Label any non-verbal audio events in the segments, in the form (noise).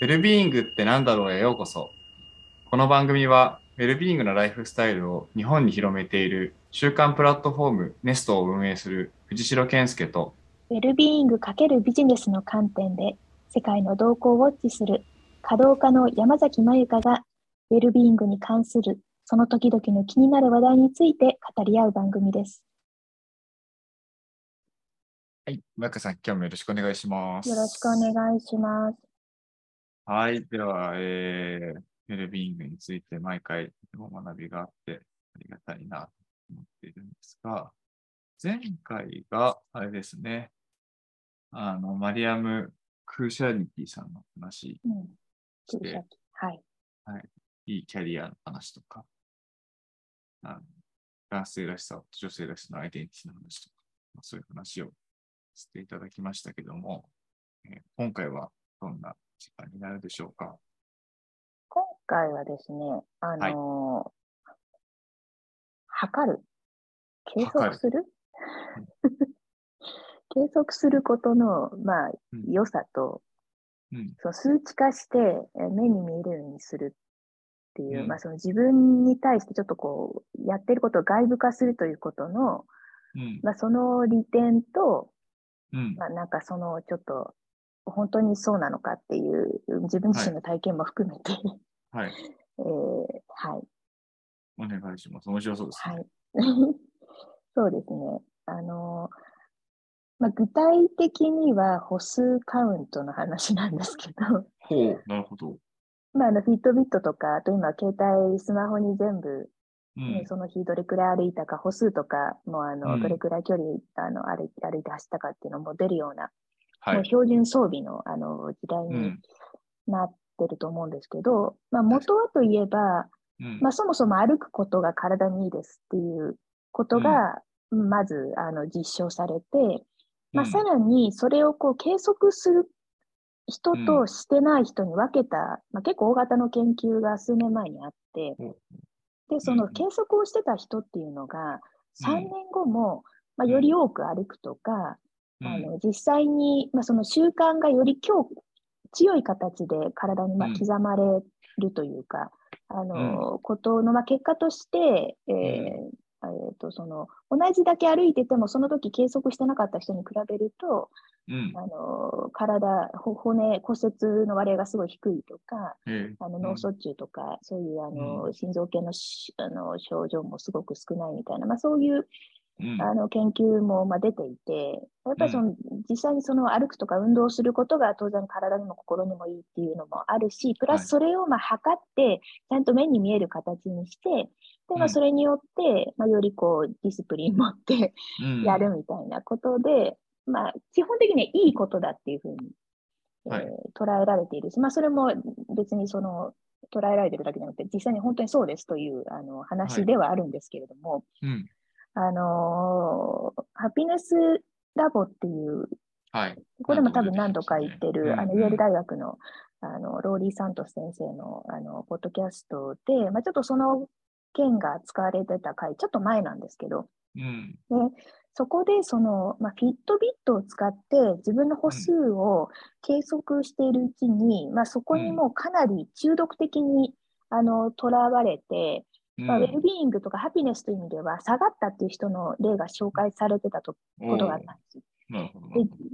ウェルビーイングって何だろうへようこそ。この番組は、ウェルビーイングのライフスタイルを日本に広めている週刊プラットフォームネストを運営する藤代健介と、ウェルビーイング×ビジネスの観点で世界の動向をウォッチする稼働家の山崎まゆかがウェルビーイングに関するその時々の気になる話題について語り合う番組です。はい、まゆかさん、今日もよろしくお願いします。よろしくお願いします。はい、では、えー、ウェルビーイングについて毎回お学びがあってありがたいなと思っているんですが、前回があれですね、あの、マリアム・クーシャニティさんの話うん。して、はい。いいキャリアの話とか、あの男性らしさと女性らしさのアイデンティティの話とか、まあそういう話をしていただきましたけども、えー今回はどんな時間になるでしょうか？今回はですね、あのー測る。計測する？(laughs) 計測することの、まあ、うん。良さと、うん、その数値化してえー目に見えるようにするっていう、うん。まあその自分に対してちょっとこう、やってることを外部化するということの、うん、まあその利点と、うん、まあなんかそのちょっと、本当にそうなのかっていう、自分自身の体験も含めて、はい、(laughs) えーはい、お願いします。面白そうですね。はい。(laughs) そうですね。あの、まあ、具体的には歩数カウントの話なんですけど、ほう、なるほど。(laughs) まあ、あの、フィットビットとか、あと今、携帯、スマホに全部、うんね、その日どれくらい歩いたか、歩数とかも、あの、うんどれくらい距離、あの、歩い歩いて走ったかっていうのも出るような、もうはい。標準装備の、あの、時代にうん、なってると思うんですけど、まあ、元はといえば、うん、まあ、そもそも歩くことが体にいいですっていうことが、まずあの実証されて、まあ、うん。さらにそれをこう計測する人うん。としてない人に分けた、まあ、結構大型の研究が数年前にあってで、そうんの計測をしてた人っていうのが、うん。3年後も、まあ、うん。より多く歩くとか、うんあの実際に、まあ、その習慣がより強強い形で体にま刻まれるというか、あのことのまあ結果として、えーえーとその同じだけ歩いててもその時計測してなかった人に比べるとうん、あの体ほ骨骨折の割合がすごい低いとかええ。あの脳卒中とか、そういうあの、心臓系のしあの症状もすごく少ないみたいな、まあ、そういううん、あの研究もまあ出ていて、やっぱりその、実際にその歩くとか運動することが当然体にも心にもいいっていうのもあるし、プラはいスそれをまあ測って、ちゃんと目に見える形にして、でまあ、うん。それによって、まあ、よりこうディスプリン持ってうん。やるみたいなことで、まあ、基本的にはいいことだっていうふうに、えーはい捉えられているし、まあ、それも別にその捉えられてるだけじゃなくて、実際に本当にそうですというあの話ではあるんですけれども、うん、あのーハピネスラボっていう、はい。ここでも多分何度か言ってる、あの、うんうん。イェール大学の、あの、ローリー・サントス先生の、あの、ポッドキャストで、まあ、ちょっとその件が使われてた回、ちょっと前なんですけど、うん、で、そこで、その、まあ、フィットビットを使って自分の歩数を計測しているうちに、まあ、そこにもうかなり中毒的に、あの、とらわれて、うん、まあ、ウェルビーイングとかハピネスという意味では下がったっていう人の例が紹介されてたとことがあったんです。で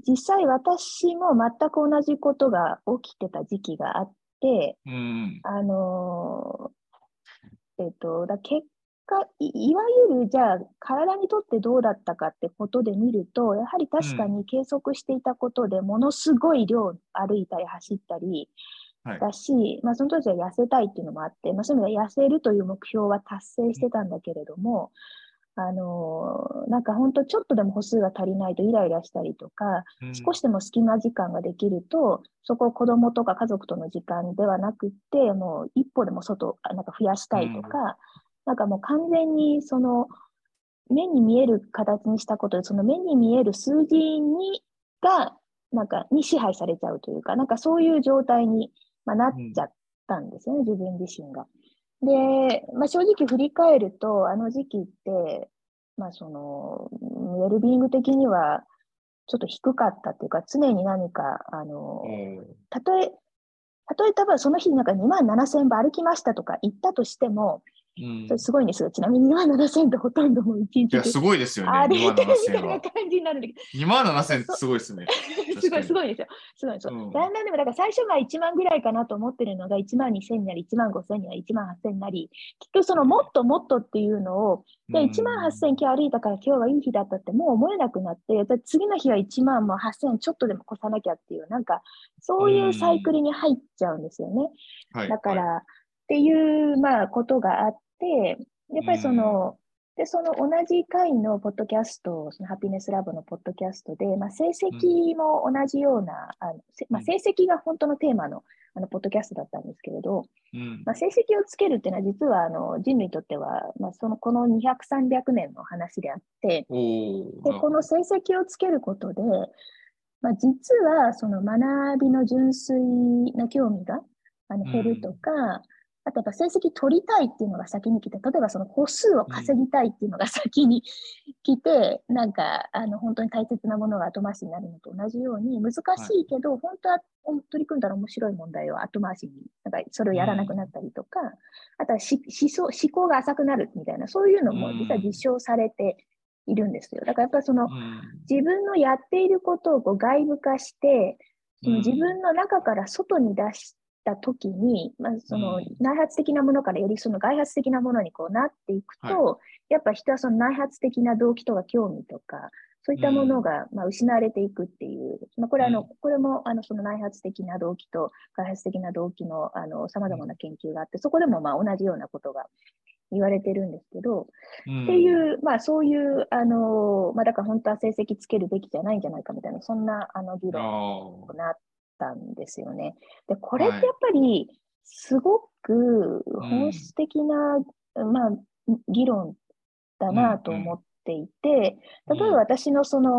実際私も全く同じことが起きてた時期があって、うん、あのーえっ、と、だ結果い、いわゆるじゃあ体にとってどうだったかってことで見ると、やはり確かに計測していたことでものすごい量歩いたり走ったり、はい。だし、まあ、その当時は痩せたいっていうのもあって、まあ、そういう意味では痩せるという目標は達成してたんだけれども、あのーなんか本当ちょっとでも歩数が足りないとイライラしたりとか、うん少しでも隙間時間ができると、そこを子供とか家族との時間ではなくって、もう一歩でも外、あなんか増やしたいとか、なんかもう完全にその目に見える形にしたことで、その目に見える数字にが、なんかに支配されちゃうというか、なんかそういう状態に、まあ、なっちゃったんですよね、自分自身が。で、まあ、正直振り返ると、あの時期って、まあ、その、ウェルビーイング的には、ちょっと低かったっていうか、常に何か、あの、たとえ例えばその日なんか2万7000歩歩きましたとか言ったとしても、うんそれすごいんですよ。ちなみに2万7000ってほとんどもう1日いや、ですごいですよね。歩いてるみた2万7000いなは。(laughs) 感じになるんだけど、2万7000ってすごいですね。(laughs) すごい、すごいですよ。すごいですよ。うんだんだんでも、だから最初は1万ぐらいかなと思ってるのが、1万2000になり、1万5000になり、1万8000になり、きっとそのもっともっとっていうのを、で、1万8000今日歩いたから今日はいい日だったってもう思えなくなって、次の日は1万も8000ちょっとでも越さなきゃっていう、なんか、そういうサイクルに入っちゃうんですよね。はいだから、はいっていう、まあ、ことがあって、やっぱりその、で、その同じ回のポッドキャスト、そのハピネスラボのポッドキャストで、まあ、成績も同じような、あのせまあ、うん。成績が本当のテーマのあのポッドキャストだったんですけれど、うん。まあ、成績をつけるっていうのは、実はあの人類にとっては、まあ、そのこの200、300年の話であって、で、この成績をつけることで、まあ、実はその学びの純粋な興味があの減るとか、あとやっぱ成績取りたいっていうのが先に来て、例えばその歩数を稼ぎたいっていうのが先に (laughs) 来て、なんかあの本当に大切なものが後回しになるのと同じように、難しいけど、本当は取り組んだら面白い問題を後回しに、なんかそれをやらなくなったりとか、あとはし思想思考が浅くなるみたいな、そういうのも実は実証されているんですよ。だからやっぱりその、うん自分のやっていることをこう外部化して、そのうん自分の中から外に出したときに、まあ、そのうん。内発的なものからよりその外発的なものにこうなっていくと、やっぱ人はその内発的な動機とか興味とか、そういったものがまあ失われていくっていう、まあ、これあの、うん。これもあのその内発的な動機と外発的な動機のあの様々な研究があって、そこでもまあ同じようなことが言われてるんですけど、うん。っていう、まあそういう、あの、まあだから本当は成績つけるべきじゃないんじゃないかみたいな、そんなあの議論あになったんですよね。で、これってやっぱり、すごく本質的な、まあ、議論だなと思っていて、うん。例えば私のその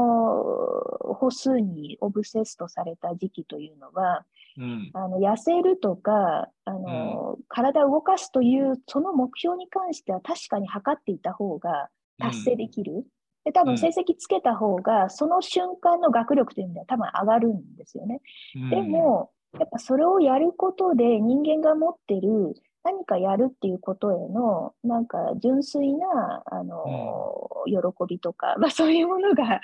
歩数にオブセスとされた時期というのは、ーうん。あの痩せるとかあの、体を動かすというその目標に関しては確かに測っていた方が達成できる。で多うん。分成績つけた方がその瞬間の学力というのは多分上がるんですよね。でも、やっぱそれをやることで人間が持ってる何かやるっていうことへのなんか純粋なあの、喜びとか、まあ、そういうものが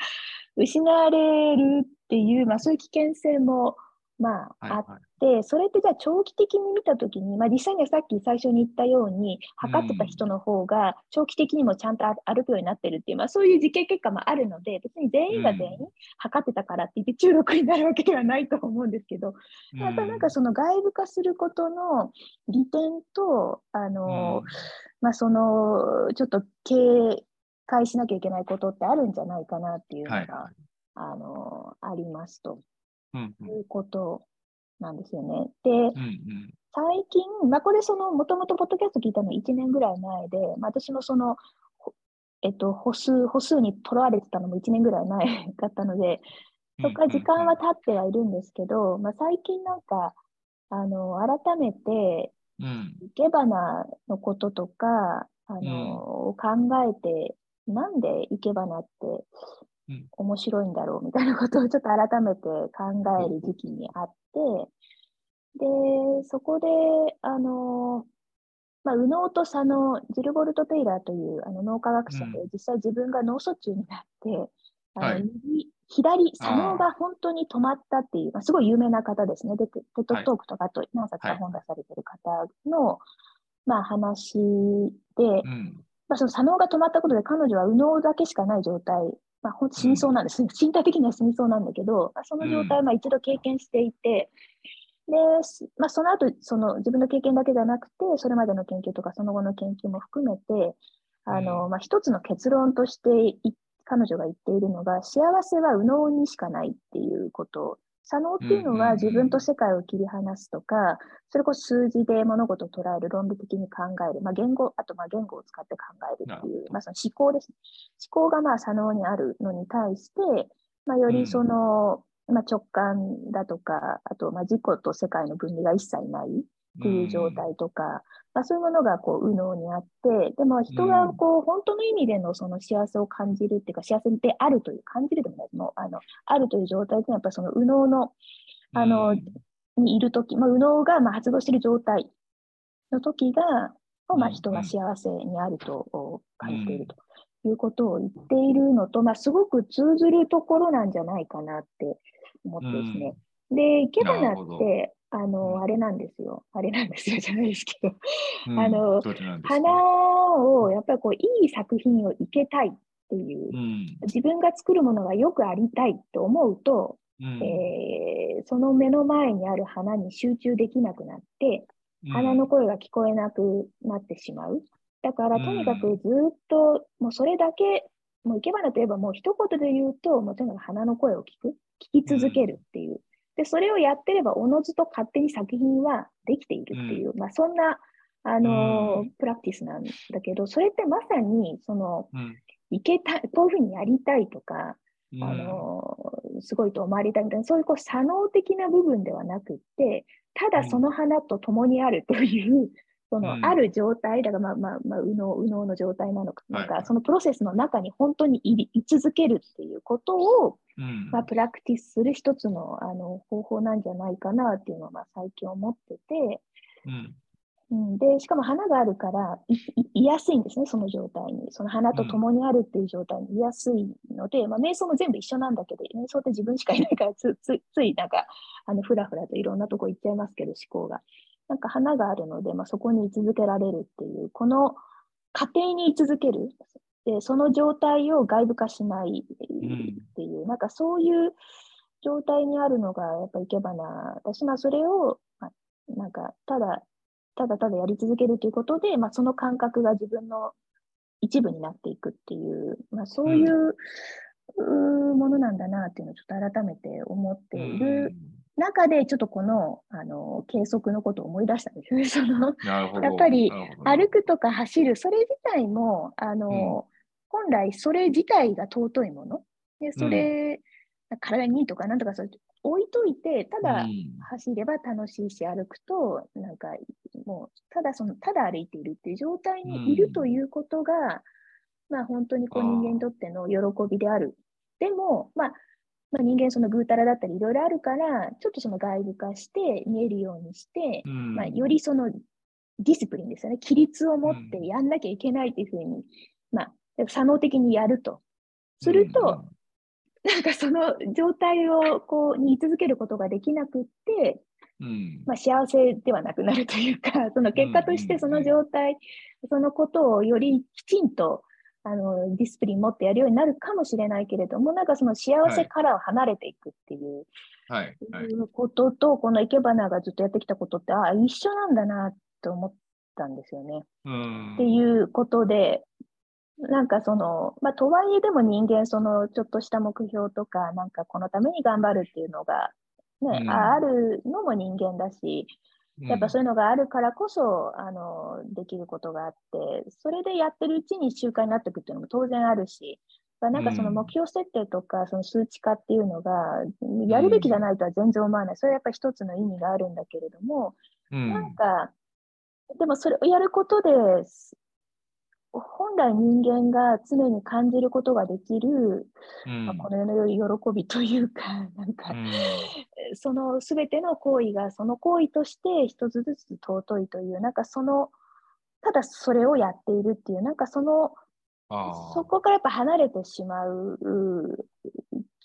失われるっていう、まあ、そういう危険性も、まあ、あっはい。はいで、それってじゃあ長期的に見たときに、まあ、実際にはさっき最初に言ったように、測ってた人の方が長期的にもちゃんとあ歩くようになってるっていう、まあ、そういう実験結果もあるので、別に全員が全員うん。測ってたからって言って中毒になるわけではないと思うんですけど、やっぱりなんかその外部化することの利点と、あの、まあ、その、ちょっと警戒しなきゃいけないことってあるんじゃないかなっていうのが、はいはい。あの、ありますとうんうん。いうことなんですよね。で、うんうん。最近、まあ、これその、もともとポッドキャスト聞いたの1年ぐらい前で、まあ、私もその、ほえっと、歩数、歩数にとらわれてたのも1年ぐらい前 (laughs) だったので、そこから時間は経ってはいるんですけど、まあ、最近なんか、あの、改めて、うん。生け花のこととか、あの、考えて、なんで生け花ってうん面白いんだろうみたいなことをちょっと改めて考える時期にあって、で、そこで、あの、まあ、右脳と左脳、ジルボルト・テイラーというあの脳科学者で、う実際自分が脳卒中になって、あのはい。右左、左脳が本当に止まったっていう、まあ、すごい有名な方ですね。で、テテッドトークとかあと何冊か本出されてる方の、まあ、話で、うん。まあ、その左脳が止まったことで彼女は右脳だけしかない状態、まあ、ほん死にそうなんです、身体的には死にそうなんだけど、まあ、その状態をまあ一度経験していて、ですまあ、その後その自分の経験だけじゃなくて、それまでの研究とかその後の研究も含めて、あのまあ、一つの結論としてい彼女が言っているのが、幸せは右脳にしかないっていうこと。左脳っていうのは自分と世界を切り離すとか、それこそ数字で物事を捉える、論理的に考える、まあ、言語、あとまあ言語を使って考えるっていう、まあ、その思考です。ね。思考がまあ左脳にあるのに対して、まあ、よりその、まあ、直感だとか、あとまあ自己と世界の分離が一切ないっていう状態とか、まあ、そういうものがこう右脳にあって、でも人がこう本当の意味でのその幸せを感じるっていうか、幸せであるという、感じるでもない、もうあのあるという状態っていうのはやっぱりその右脳のあの、にいるとき、まあ、右脳がまあ発動している状態の時が、まあ、うん人が幸せにあると感じていると。いうことを言っているのと、まあ、すごく通ずるところなんじゃないかなって思ってですね。で、生け花なって、あうん。の、あれなんですよ。あれなんですよ、じゃないですけど、うん。あの花を、やっぱりこう、いい作品を生けたいっていう、うん。自分が作るものがよくありたいと思うと、うん。えーその目の前にある花に集中できなくなって、花の声が聞こえなくなってしまう。だから、うん。とにかくずっと、もうそれだけ、もう生け花といえばもう一言で言うと、もうとにかく花の声を聞く、聞き続けるっていう。で、それをやってれば、おのずと勝手に作品はできているっていう、まあそんな、あのーうん。プラクティスなんだけど、それってまさに、その、うん。いけたい、こういうふうにやりたいとか、うん。あのーすごいと思われたいみたいな、そういうこう左脳的な部分ではなくって、ただその花と共にあるという、そのうん。ある状態、だからまあまあまあ、右脳、右脳の状態なのか、なんはいかそのプロセスの中に本当にいり居続けるっていうことを、うん。まあ、プラクティスする一つのあの方法なんじゃないかなっていうのをまあ最近思ってて、うん。うん、で、しかも花があるからいやすいんですね、その状態に。その花と共にあるっていう状態にいやすいので、まあ、瞑想も全部一緒なんだけど、瞑想って自分しかいないからつ、つついなんか、あの、ふらふらといろんなとこ行っちゃいますけど、思考が。なんか花があるので、まあ、そこに居続けられるっていう、この過程に居続ける。で、その状態を外部化しないっていう、なんかそういう状態にあるのが、やっぱり生け花だし、まあ、それを、まあ、なんか、ただ、ただただやり続けるということで、まあ、その感覚が自分の一部になっていくっていう、まあ、そういう、うーものなんだなっていうのをちょっと改めて思っている中で、ちょっとこの、あの、計測のことを思い出したんですよね。(laughs) その。やっぱり歩くとか走る、それ自体も、あの、本来それ自体が尊いもの。で、それ、体にいいとかなんとかそう置いといて、ただうん走れば楽しいし、歩くと、なんか、もう、ただその、ただ歩いているっていう状態にいるということが、まあ本当にこう人間にとっての喜びである。でも、まあ、まあ、人間そのぐうたらだったりいろいろあるから、ちょっとその外部化して見えるようにして、うん。まあ、よりそのディスプリンですよね。規律を持ってやんなきゃいけないというふうに、まあ、左脳的にやると。すると、なんかその状態をこうに居続けることができなくって、うん、うんまあ、幸せではなくなるというか、その結果としてその状態、そのことをよりきちんとあのディスプリン持ってやるようになるかもしれないけれども、なんかその幸せからは離れていくっていう、はい、はい。い、うことと、この生け花がずっとやってきたことって、ああ、一緒なんだなと思ったんですよね。うん。っていうことで、なんかその、まあ、とはいえでも人間、そのちょっとした目標とか、なんかこのために頑張るっていうのが、ね、うん。ああるのも人間だし、やっぱそういうのがあるからこそ、あの、できることがあって、それでやってるうちに習慣になっていくっていうのも当然あるし、まあなんかそのうん。目標設定とか、その数値化っていうのが、やるべきじゃないとは全然思わない。それはやっぱり一つの意味があるんだけれども、うん、なんか、でもそれをやることで、本来人間が常に感じることができる、うん。まあ、この世の良い喜びというか、(laughs) なんか、うん。そのすべての行為がその行為として一つずつ尊いという、なんかその、ただそれをやっているっていう、なんかその、そこからやっぱ離れてしまうう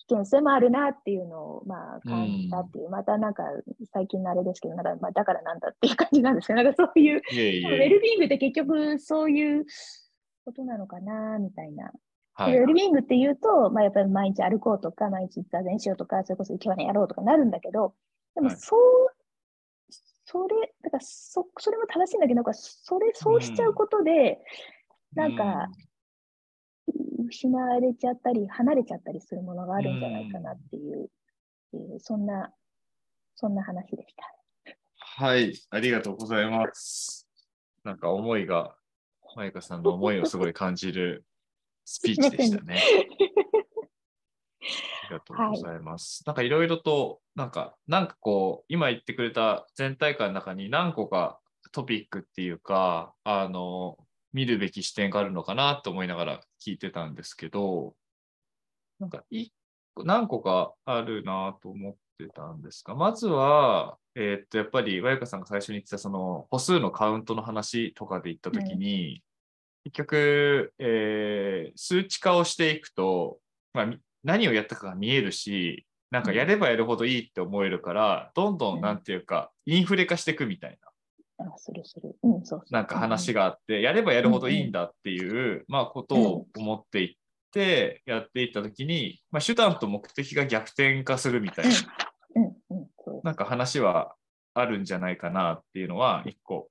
危険性もあるなっていうのをまあ感じたっていう、またなんか最近のあれですけど、なんかまあだからなんだっていう感じなんですけど、なんかそういう、いえいウェえルビーイングって結局そういうことなのかなみたいな。はい。でウェルビーイングって言うと、まあ、やっぱり毎日歩こうとか、毎日座禅しようとか、それこそ生き花やろうとかなるんだけど、でもはい。そう、それ、だからそ、それも正しいんだけど、なんかそれ、そうしちゃうことで、なんか、失われちゃったり、離れちゃったりするものがあるんじゃないかなっていう、えーそんな、そんな話でした。はい、ありがとうございます。なんか思いが、マイカさんの思いをすごい感じるスピーチでしたね。ありがとうございます。(laughs) なんかいろいろと、なんか、なんかこう、今言ってくれた全体感の中に何個かトピックっていうか、あの、見るべき視点があるのかなと思いながら聞いてたんですけど、なんか一個、何個かあるなと思ってたんですかまずは、えーっと、やっぱり、和ゆかさんが最初に言ってた、その、歩数のカウントの話とかで言ったときに、結局、えー数値化をしていくと、まあ、何をやったかが見えるし、なんかやればやるほどいいって思えるから、どんどん、なんていうか、インフレ化していくみたいな。あ、するする。うん、そうそう。なんか話があって、やればやるほどいいんだっていう、まあ、ことを思っていって、やっていったときに、まあ、手段と目的が逆転化するみたいな、うん、うん、そう。なんか話はあるんじゃないかなっていうのは、一個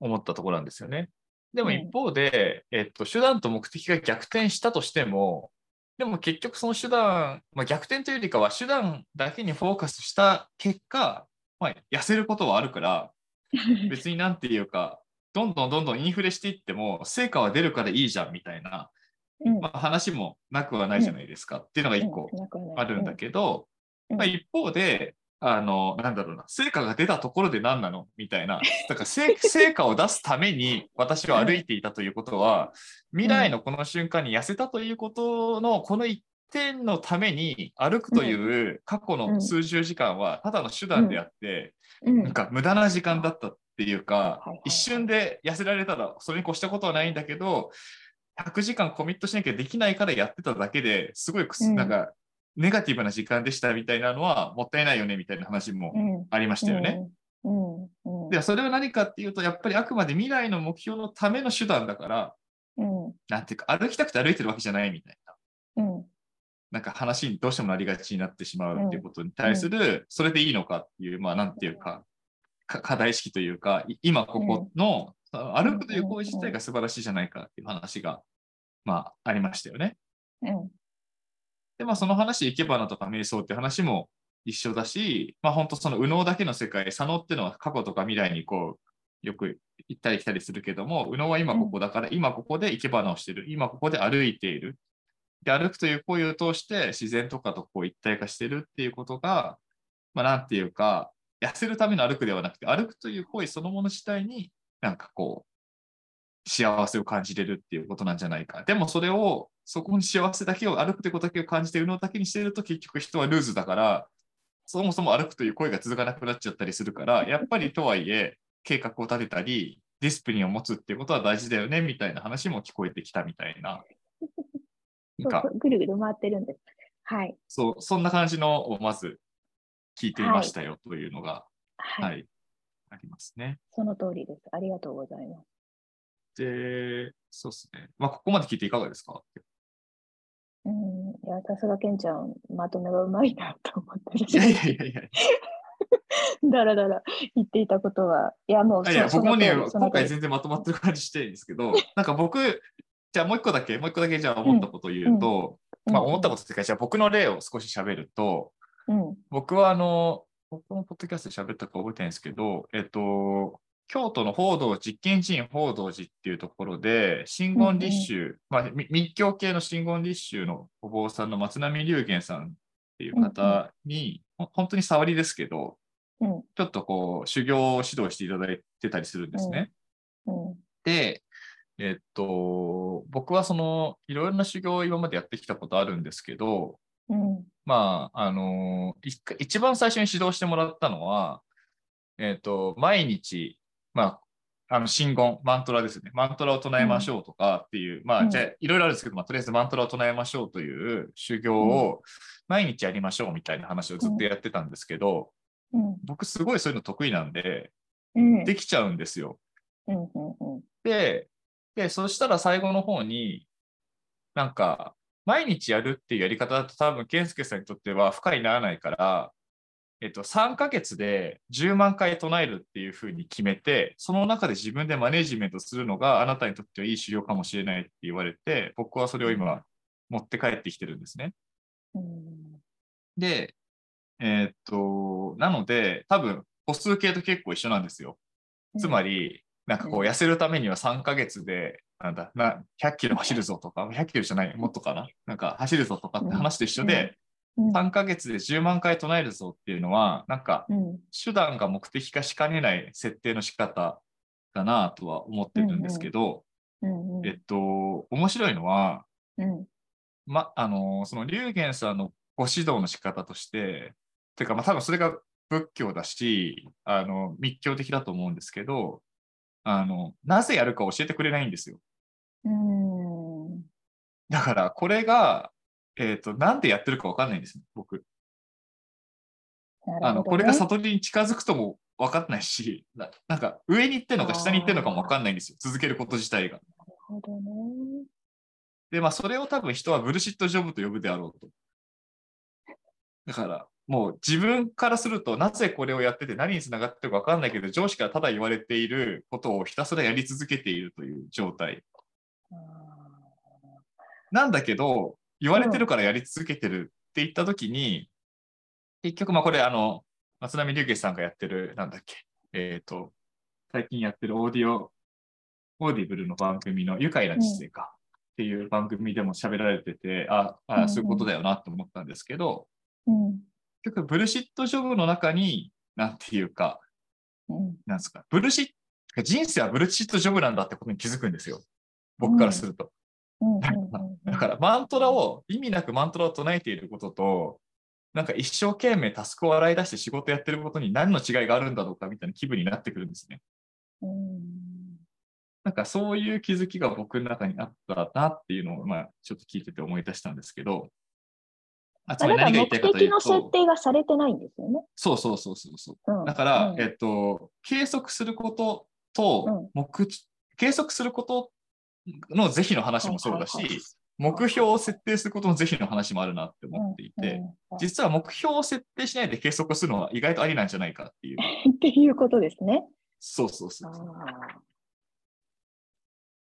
思ったところなんですよね。でもうん一方で、えっと、手段と目的が逆転したとしても、でも結局その手段、まあ、逆転というよりかは手段だけにフォーカスした結果、まあ、痩せることはあるから、(laughs) 別になんていうか、どんどんどんどんインフレしていっても、成果は出るからいいじゃんみたいな、うん、まあ、話もなくはないじゃないですか、っていうのが一個あるんだけど、うん。まあ、一方で、あの、なんだろうな、成果が出たところで何なのみたいな、(laughs) だから成成果を出すために私は歩いていたということは、未来のこの瞬間に痩せたということの、この一点のために歩くという過去の数十時間はただの手段であって、うん、なんか無駄な時間だったっていうか一瞬で痩せられたらそれに越したことはないんだけど、100時間コミットしなきゃできないからやってただけですごいなんかネガティブな時間でしたみたいなのはもったいないよねみたいな話もうん、ありましたよね。で、それは何かっていうと、やっぱりあくまで未来の目標のための手段だから、うん、なんていうか、歩きたくて歩いてるわけじゃないみたいな。うん、なんか話にどうしてもなりがちになってしまうっていうことに対する、それでいいのかっていう、まあなんていうか、か課題意識というか、い今ここの、歩くという行為自体が素晴らしいじゃないかっていう話が、まあありましたよね。うん、で、まあその話、生け花とか瞑想っていう話も一緒だし、まあ本当その右脳だけの世界、左脳っていうのは過去とか未来にこう、よく行ったり来たりするけども、右脳は今ここだから、今ここで生け花をしてる、今ここで歩いている。で、歩くという行為を通して自然とかとこう一体化してるっていうことが、まあなんていうか、痩せるための歩くではなくて、歩くという行為そのもの自体になんかこう、幸せを感じれるっていうことなんじゃないか。でもそれを、そこに幸せだけを、歩くということだけを感じて、右脳だけにしてると結局人はルーズだから、そもそも歩くという声が続かなくなっちゃったりするから、やっぱりとはいえ、計画を立てたり、ディスプリンを持つっていうことは大事だよね、みたいな話も聞こえてきたみたいな。そう、ぐるぐる回ってるんです。はい、そう、そんな感じのをまず聞いていましたよというのが、はい、はい、ありますね。その通りです。ありがとうございます。で、そうですね。まあ、ここまで聞いていかがですか？うん、いや、さすがケンちゃん、まとめがうまいなと思っていやいやいやいや。だらだら言っていたことは、いや、もういや、そ僕もね、今回全然まとまってる感じしてるんですけど、なんか僕、じゃあもう一個だけ、もう一個だけじゃあ思ったことを言うと、まあ思ったことっていうか、じゃあ僕の例を少し喋ると、うん、僕はあの、僕のポッドキャストで喋ったか覚えてないんですけど、えっと、京都の報道実験寺院報道寺っていうところで、真言立宗、まあ、み密教系の真言立宗のお坊さんの松並龍玄さんっていう方に、ほ本当に触りですけど、うん、ちょっとこう、修行を指導していただいてたりするんですね。うん、で、えっと、僕はその、いろいろな修行を今までやってきたことあるんですけど、うん、まあ、あの一番最初に指導してもらったのは、えっと、毎日、まあ、あの、真言、マントラですね。マントラを唱えましょうとかっていう、まあ、うんじゃあ、いろいろあるんですけど、まあ、とりあえずマントラを唱えましょうという修行を毎日やりましょうみたいな話をずっとやってたんですけど、うん、僕すごいそういうの得意なんで、うん、できちゃうんですよ。うん、うん、で、で、そしたら最後の方に、なんか、毎日やるっていうやり方だと多分、健介さんにとっては負荷にならないから、えっと、3ヶ月で10万回唱えるっていうふうに決めて、その中で自分でマネジメントするのがあなたにとってはいい修行かもしれないって言われて、僕はそれを今持って帰ってきてるんですね。うん、で、えっと、なので、多分、歩数計と結構一緒なんですよ。つまり、なんかこう、うん。痩せるためには3ヶ月で、なんだ、な100キロ走るぞとか、100キロじゃない、もっとかな？なんか走るぞとかって話と一緒で、うん、3ヶ月で10万回唱えるぞっていうのは、なんか、うん、手段が目的化しかねない設定の仕方だなとは思ってるんですけど、えっと、面白いのは、うん、ま、あの、その龍玄さんのご指導の仕方として、てか、まあ多分それが仏教だし、あの、密教的だと思うんですけど、あの、なぜやるか教えてくれないんですよ。うん。だから、これが、えっ、と、なんでやってるかわかんないんですね、僕。なあの、これが悟りに近づくとも分かんないし、ななんか上に行ってるのか下に行ってるのかも分かんないんですよ。続けること自体が。なるほどね。で、まあ、それを多分人はブルシットジョブと呼ぶであろうと。だから、もう自分からすると、なぜこれをやってて何につながってるか分かんないけど、上司からただ言われていることをひたすらやり続けているという状態。あなんだけど、言われてるからやり続けてるって言ったときに、結局、まあこれ、あの、松並龍慶さんがやってる、なんだっけ、えっ、と、最近やってるオーディオ、オーディブルの番組の愉快な知性かっていう番組でも喋られてて、ああ、うんうんそういうことだよなって思ったんですけど、ーうん。結局、ブルシットジョブの中に、なんていうか、うん。なんですか、ブルシット、人生はブルシットジョブなんだってことに気づくんですよ。僕からすると。だからマントラを、意味なくマントラを唱えていることと、なんか一生懸命タスクを洗い出して仕事やってることに何の違いがあるんだろうかみたいな気分になってくるんですね。うん。なんかそういう気づきが僕の中にあったなっていうのを、まあちょっと聞いてて思い出したんですけど、あつまり何が言いたいかとい的のうと、設定がされてないんですよね。そうそうそうそうそう。うん、だから、うんえっと、計測することと目、計測することの是非の話もそうだし、はいはいはい目標を設定することの是非の話もあるなって思っていて、うんうん実は目標を設定しないで計測するのは意外とありなんじゃないかっていう。っていうことですね。そうそうそう。っあ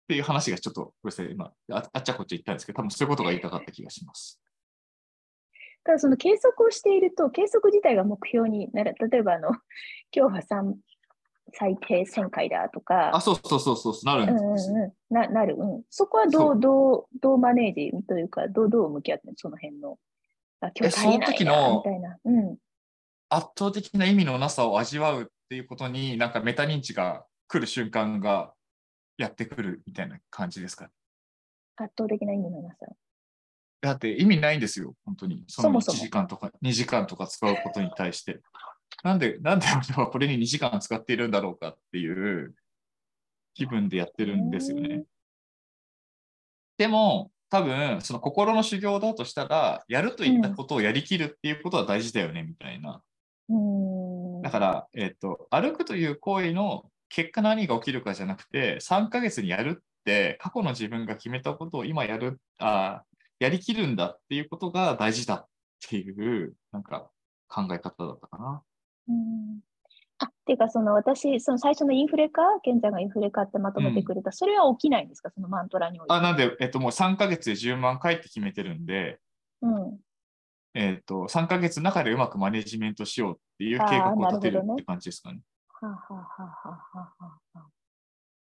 ていう話がちょっと、ごめんなさい、今あ、あっちゃこっちゃ言ったんですけど、多分そういうことが言いたかった気がします。ただその計測をしていると、計測自体が目標になる。例えばあの、(laughs) 今日は3最低1000回だとかあ、、そうそうそうそう、なるうんんです。うんうん、ななる、うん。そこはどそうう、どう、どうマネージというか、どう、どう向き合ってるその辺の。あ、今日その時のなみたいな。うん。圧倒的な意味のなさを味わうっていうことに、なんかメタ認知が来る瞬間がやってくるみたいな感じですか？圧倒的な意味のなさ。だって意味ないんですよ、本当に。その1そもそも時間とか2時間とか使うことに対して。なんで、なんで俺はこれに2時間使っているんだろうかっていう気分でやってるんですよね。でも、多分、その心の修行だとしたら、やるといったことをやりきるっていうことは大事だよね、みたいな。だから、えっと、歩くという行為の結果何が起きるかじゃなくて、3ヶ月にやるって、過去の自分が決めたことを今やる、あやりきるんだっていうことが大事だっていう、なんか考え方だったかな。うんあ、っていうか、その私、その最初のインフレ化、ケンちゃんがインフレ化ってまとめてくれた、それは起きないんですか、そのマントラに。あ、なんで、えっと、もう3ヶ月で10万回って決めてるんで、うん。えっと、3ヶ月の中でうまくマネジメントしようっていう計画を立てるって感じですかね。はあ、はあはあはあはあは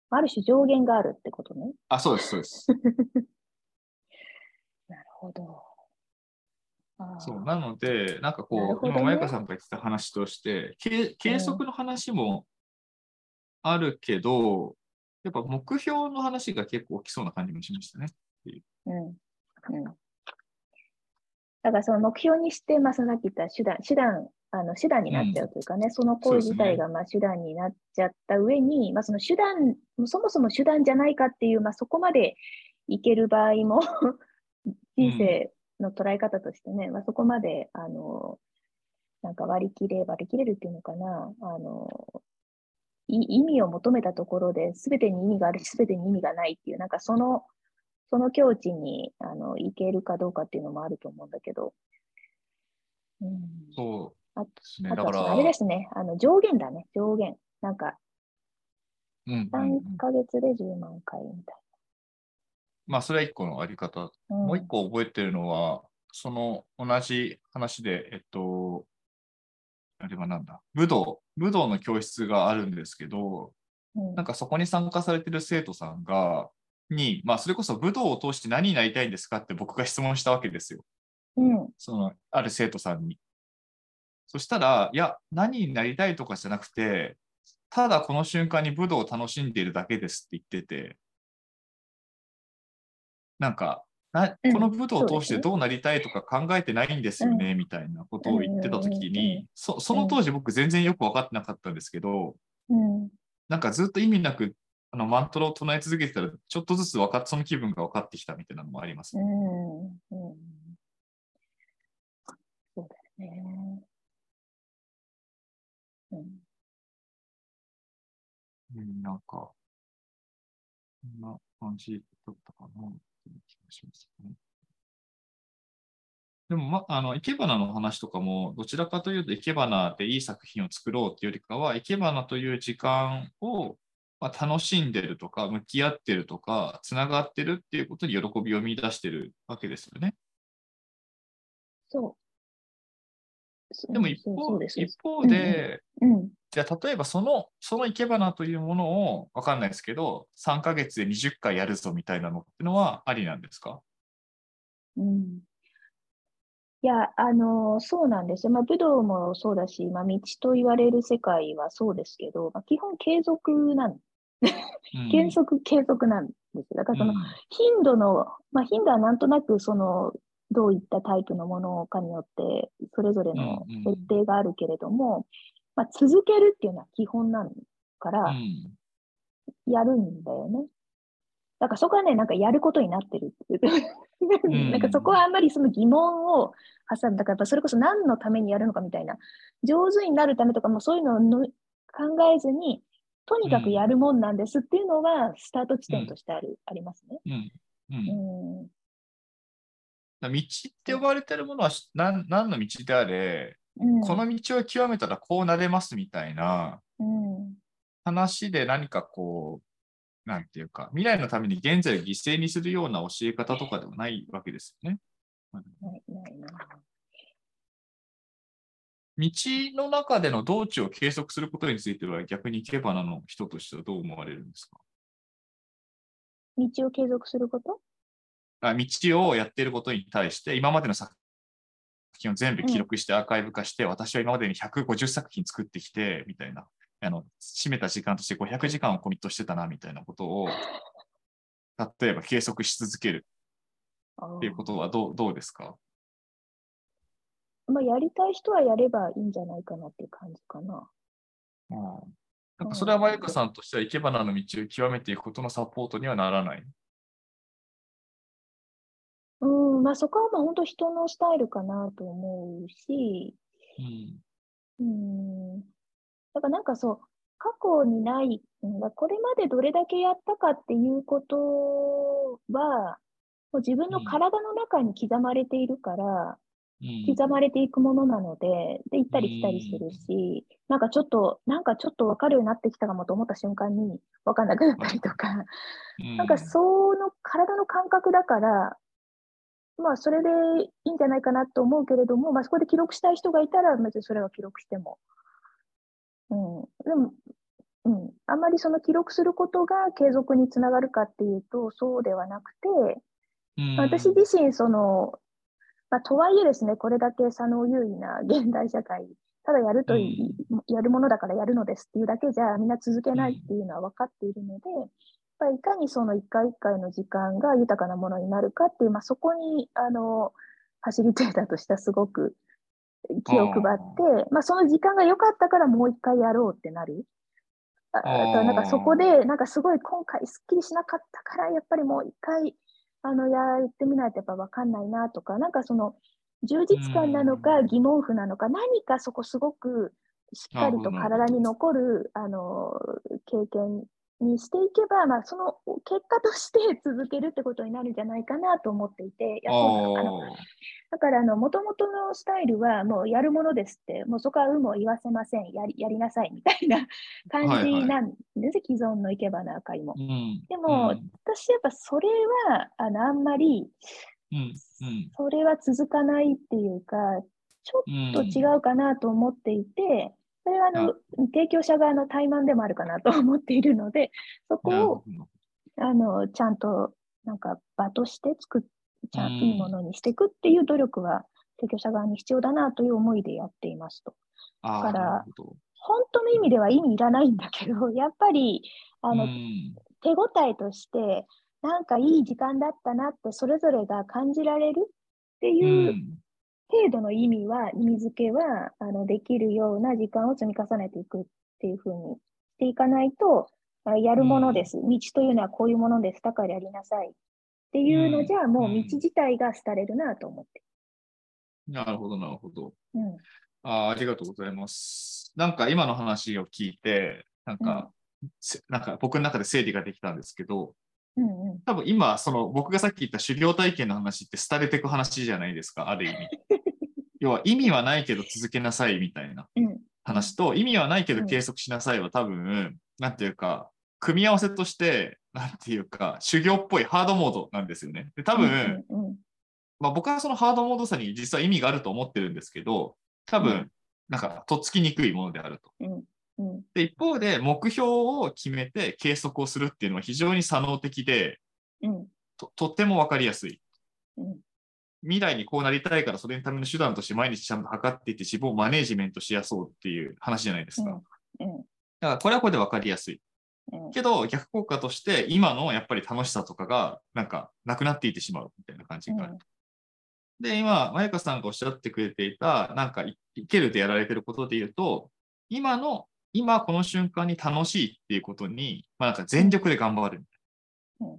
あ、ある種上限があるってことね。あ、そうです、そうです。(laughs) ほど。そう、なので、なんかこう、ね今、まゆかさんが言ってた話として、計計測の話もあるけど、やっぱ目標の話が結構起きそうな感じもしましたね。うん。うん。だからその目標にして、まあ、そのさっき言った手段、手段、あの手段になっちゃうというかね、その行為自体がまあ手段になっちゃった上に、まあ、その手段、そもそも手段じゃないかっていう、まあ、そこまでいける場合も人生の捉え方としてね、まあ、そこまで、あの、なんか割り切れ、割り切れるっていうのかな、あの、い意味を求めたところで、すべてに意味があるし、すべてに意味がないっていう、なんかその、その境地にあの行けるかどうかっていうのもあると思うんだけど。うん、そうあとあれですね、あの上限だね、上限。なんかうんうんう3んヶ月で10万回みたいまあ、それは一個のあり方。な。もう一個覚えてるのは、その同じ話で、えっと、あれはなんだ、武道、武道の教室があるんですけど、うんなんかそこに参加されてる生徒さんが、に、まあ、それこそ武道を通して何になりたいんですかって僕が質問したわけですよ。うん、その、ある生徒さんに。そしたら、いや、何になりたいとかじゃなくて、ただこの瞬間に武道を楽しんでいるだけですって言ってて、なんか、なうんこの武道を通してどうなりたいとか考えてないんですよね、みたいなことを言ってた時うんうんうんうに、そその当時僕全然よく分かってなかったんですけど、うん。なんかずっと意味なくあのマントラを唱え続けてたら、ちょっとずつ分かっその気分が分かってきたみたいなのもありますね。うん。うん。そうだよね。うん。うん、なんか、こんな感じだったかな、しますね。でも、ま、あの、生け花の話とかも、どちらかというと、いけばなでいい作品を作ろうっていうよりかは、いけばなという時間を、まあ、楽しんでるとか、向き合ってるとか、つながってるっていうことに喜びを見出してるわけですよね。でも一方。一方で、うん。じゃあ、例えばその、その生け花というものを、わかんないですけど、3ヶ月で20回やるぞみたいなのってのはありなんですか？うん。いや、あの、そうなんですよ。まあ、武道もそうだし、まあ、道と言われる世界はそうですけど、まあ、基本継続なん、(laughs) うん継続、継続なんです。だからその、うん頻度の、まあ、頻度はなんとなくその、どういったタイプのものかによって、それぞれのうんうん設定があるけれども、まあ、続けるっていうのは基本なんから、うんやるんだよね。だからそこはね、なんかやることになってるっていう。ん (laughs) なんかそこはあんまりその疑問を挟んだから、やっぱそれこそ何のためにやるのかみたいな、上手になるためとかもそういうのをの考えずに、とにかくやるもんなんですっていうのは、スタート地点としてある、ありますね。うんうんうん。道って呼ばれてるものはし何何の道であれ、うん、この道を極めたらこうなれますみたいなうん、話で何かこう、なんていうか、未来のために現在を犠牲にするような教え方とかではないわけですよね。ないないな。道の中での道中を計測することについては逆に生け花の人としてはどう思われるんですか？道を継続すること？あ道をやっていることに対して、今までの作品を全部記録してアーカイブ化して、私は今までに150作品作ってきて、みたいな、あの、締めた時間として500時間をコミットしてたな、みたいなことを、例えば計測し続ける。あっていうことはどうどうですか？まあ、やりたい人はやればいいんじゃないかなっていう感じかな。なんかそれはマユカさんとしては、生け花の道を極めていくことのサポートにはならない？まあそこはまあ本当人のスタイルかなと思うし、うん。うん、だからなんかそう、過去にない、うんこれまでどれだけやったかっていうことは、もう自分の体の中に刻まれているから、うん刻まれていくものなので、で、行ったり来たりするし、なんかちょっと、なんかちょっと分かるようになってきたかもと思った瞬間に分かんなくなったりとか、うん。なんかその体の感覚だから、まあそれでいいんじゃないかなと思うけれども、まあそこで記録したい人がいたら、別にそれは記録しても。うん。でも、うん。あんまりその記録することが継続につながるかっていうと、そうではなくて、うん私自身、その、まあ、とはいえですね、これだけ左脳優位な現代社会、ただやるといい、やるものだからやるのですっていうだけじゃみんな続けないっていうのは分かっているので、ぱりいかにその一回一回の時間が豊かなものになるかっていう、まあ、そこに、あの、ファシリテーターとしてはすごく気を配って、まあ、その時間が良かったからもう一回やろうってなる。ああとはなんかそこで、なんかすごい今回すっきりしなかったから、やっぱりもう一回、あの、やってみないとやっぱ分かんないなとか、なんかその、充実感なのかうん。疑問符なのか、何かそこすごくしっかりと体に残る、あの、経験にしていけば、まあ、その結果として続けるってことになるんじゃないかなと思っていて、いやそうなあのあだから、あの、もともとのスタイルは、もうやるものですって、もうそこは有無を言わせません。やり、やりなさい、みたいな (laughs) 感はいはいじなんです、既存の生け花会も。ー。うん。でも、うん。私やっぱそれは、あの、あんまり、うん。うん。それは続かないっていうか、ちょっうん。と違うかなと思っていて、それはあの、提供者側の怠慢でもあるかなと思っているので、(laughs) そこをあの、ちゃんと、なんか場として作っ、ちゃいいものにしていくっていう努力は、提供者側に必要だなという思いでやっていますと。だから本当の意味では意味いらないんだけど、やっぱり、あの、うん。手応えとして、なんかいい時間だったなってそれぞれが感じられるってう。いうん程度の意味は、意味付けはあのできるような時間を積み重ねていくっていうふうにしていかないと、あやるものです。道というのはこういうものです。だからやりなさい。っていうのじゃ、もう道自体が廃れるなと思って。なるほど、なるほど。うん。あーありがとうございます。なんか今の話を聞いて、なんか、せなんか僕の中で整理ができたんですけど、うんうん。多分今、その僕がさっき言った修行体験の話って廃れていく話じゃないですか、ある意味。(laughs) 要は意味はないけど続けなさいみたいなうん。話と、意味はないけうんど計測しなさいは多分、なんていうか、組み合わせとして、なんていうか、修行っぽいハードモードなんですよね。で多分、うんうんまあ、僕はそのハードモードさに実は意味があると思ってるんですけど、多分、うんなんか、とっつきにくいものであると。うんうんで、一方で、目標を決めて計測をするっていうのは非常に作能的で、うんととってもわかりやすい。うん未来にこうなりたいから、それのための手段として毎日ちゃんと測っていって自分をマネージメントしやそうっていう話じゃないですか。だかうんら、これはこれでわかりやすい。うんけど、逆効果として、今のやっぱり楽しさとかが、なんか、なくなっていってしまうみたいな感じがある。で、今、まゆかさんがおっしゃってくれていた、なんかい、いけるでやられてることで言うと、今の、今この瞬間に楽しいっていうことに、まあなんか全力で頑張る。うん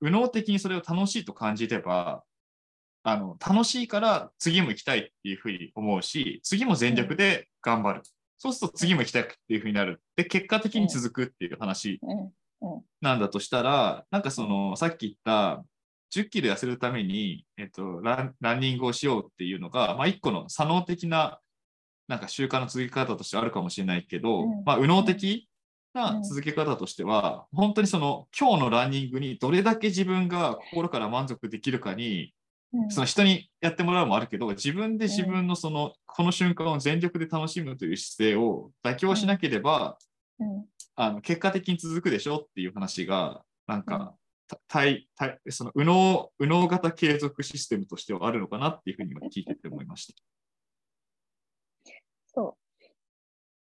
右脳的にそれを楽しいと感じれば、あの、楽しいから次も行きたいっていうふうに思うし、次も全力で頑張る。そうすると次も行きたいっていうふうになる。で、結果的に続くっていう話うんなんだとしたら、なんかその、さっき言った、10キロ痩せるために、えっと、ランランニングをしようっていうのが、まあ、一個の作能的な、なんか習慣の続け方としてあるかもしれないけど、うん。まあ、右脳的うなん。続け方としては、本当にその、今日のランニングにどれだけ自分が心から満足できるかに、うん。その人にやってもらうもあるけど、自分で自分のその、この瞬間を全力で楽しむという姿勢を妥協しなければ、うん。あの結果的に続くでしょっていう話が、なんうん。か、た対対その右脳右脳型継続システムとしてはあるのかなっていうふうに今聞いてて思いました。そ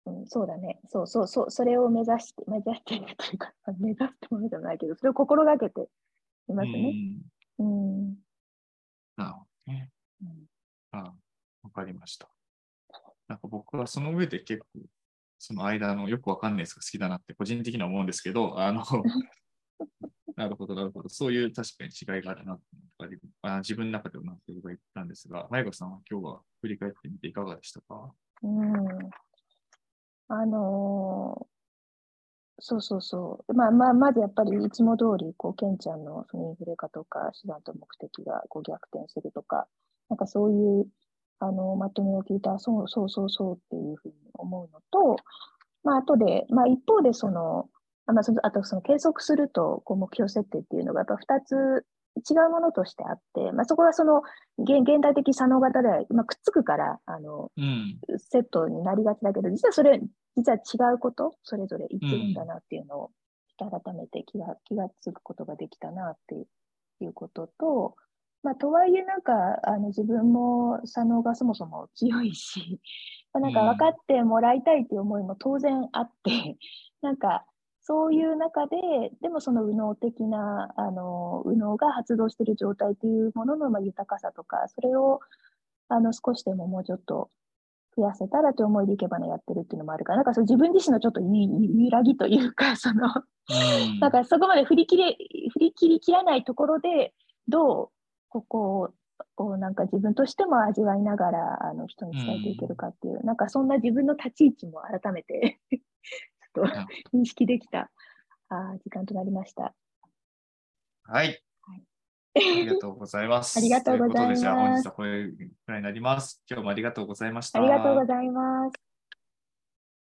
う。うん、そうだね。そうそうそう。それを目指して、目指しているというか、(laughs) 目指すってものじゃないけど、それを心がけていますね。うんうん。なるほどね。うんあわかりました。なんか僕はその上で結構、その間のよくわかんないやつが好きだなって個人的には思うんですけど、あの、(laughs) なるほど、なるほど。そういう確かに違いがあるなってあ自分の中でも納得がいったんですが、まゆかさんは今日は振り返ってみていかがでしたか？うん。あのーそうそうそう。まあまあ、まずやっぱりいつも通り、こう、ケンちゃんのそのインフレ化とか、手段と目的がこう逆転するとか、なんかそういう、あの、まとめを聞いた、そうそうそうそうっていうふうに思うのと、まあ、あとで、まあ、一方で、その、あまあ、そのあと、その計測すると、こう、目標設定っていうのが、やっぱ二つ違うものとしてあって、まあ、そこはその、現現代的左脳型では、まあ、くっつくから、あの、うん。セットになりがちだけど、実はそれ、実は違うこと、それぞれ言ってるんだなっていうのを、改めて気が気がつくことができたなっていうことと、まあ、とはいえ、なんか、あの自分も左脳がそもそも強いし、まあなんか分かってもらいたいっていう思いも当然あって、なんか、そういう中で、でもその右脳的な、あの、右脳が発動している状態というもののまあ豊かさとか、それを、あの、少しでももうちょっと増やせたらという思いでいけばね、やってるっていうのもあるから、なんかそう自分自身のちょっと揺らぎというか、(laughs) その、うん。なんかそこまで振り切れ、振り切りきらないところで、どう、ここを、をなんか自分としても味わいながら、あの、人に伝えていけるかっていう、なんかそんな自分の立ち位置も改めてと (laughs) 認識できた、あー時間となりました。はい。はいありがとうございます。(laughs) ありがとうございますということで、じゃあ本日はこれくらいになります。今日もありがとうございました。ありがとうございます。